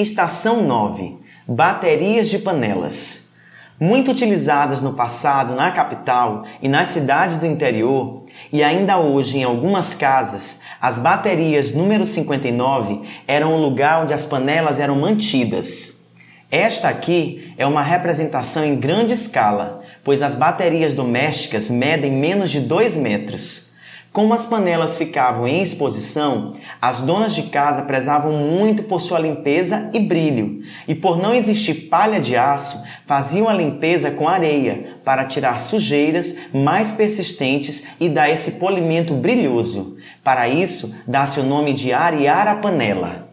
Estação 9 Baterias de panelas. Muito utilizadas no passado na capital e nas cidades do interior, e ainda hoje em algumas casas, as baterias número 59 eram o lugar onde as panelas eram mantidas. Esta aqui é uma representação em grande escala, pois as baterias domésticas medem menos de 2 metros. Como as panelas ficavam em exposição, as donas de casa prezavam muito por sua limpeza e brilho, e por não existir palha de aço, faziam a limpeza com areia para tirar sujeiras mais persistentes e dar esse polimento brilhoso. Para isso, dá-se o nome de arear a panela.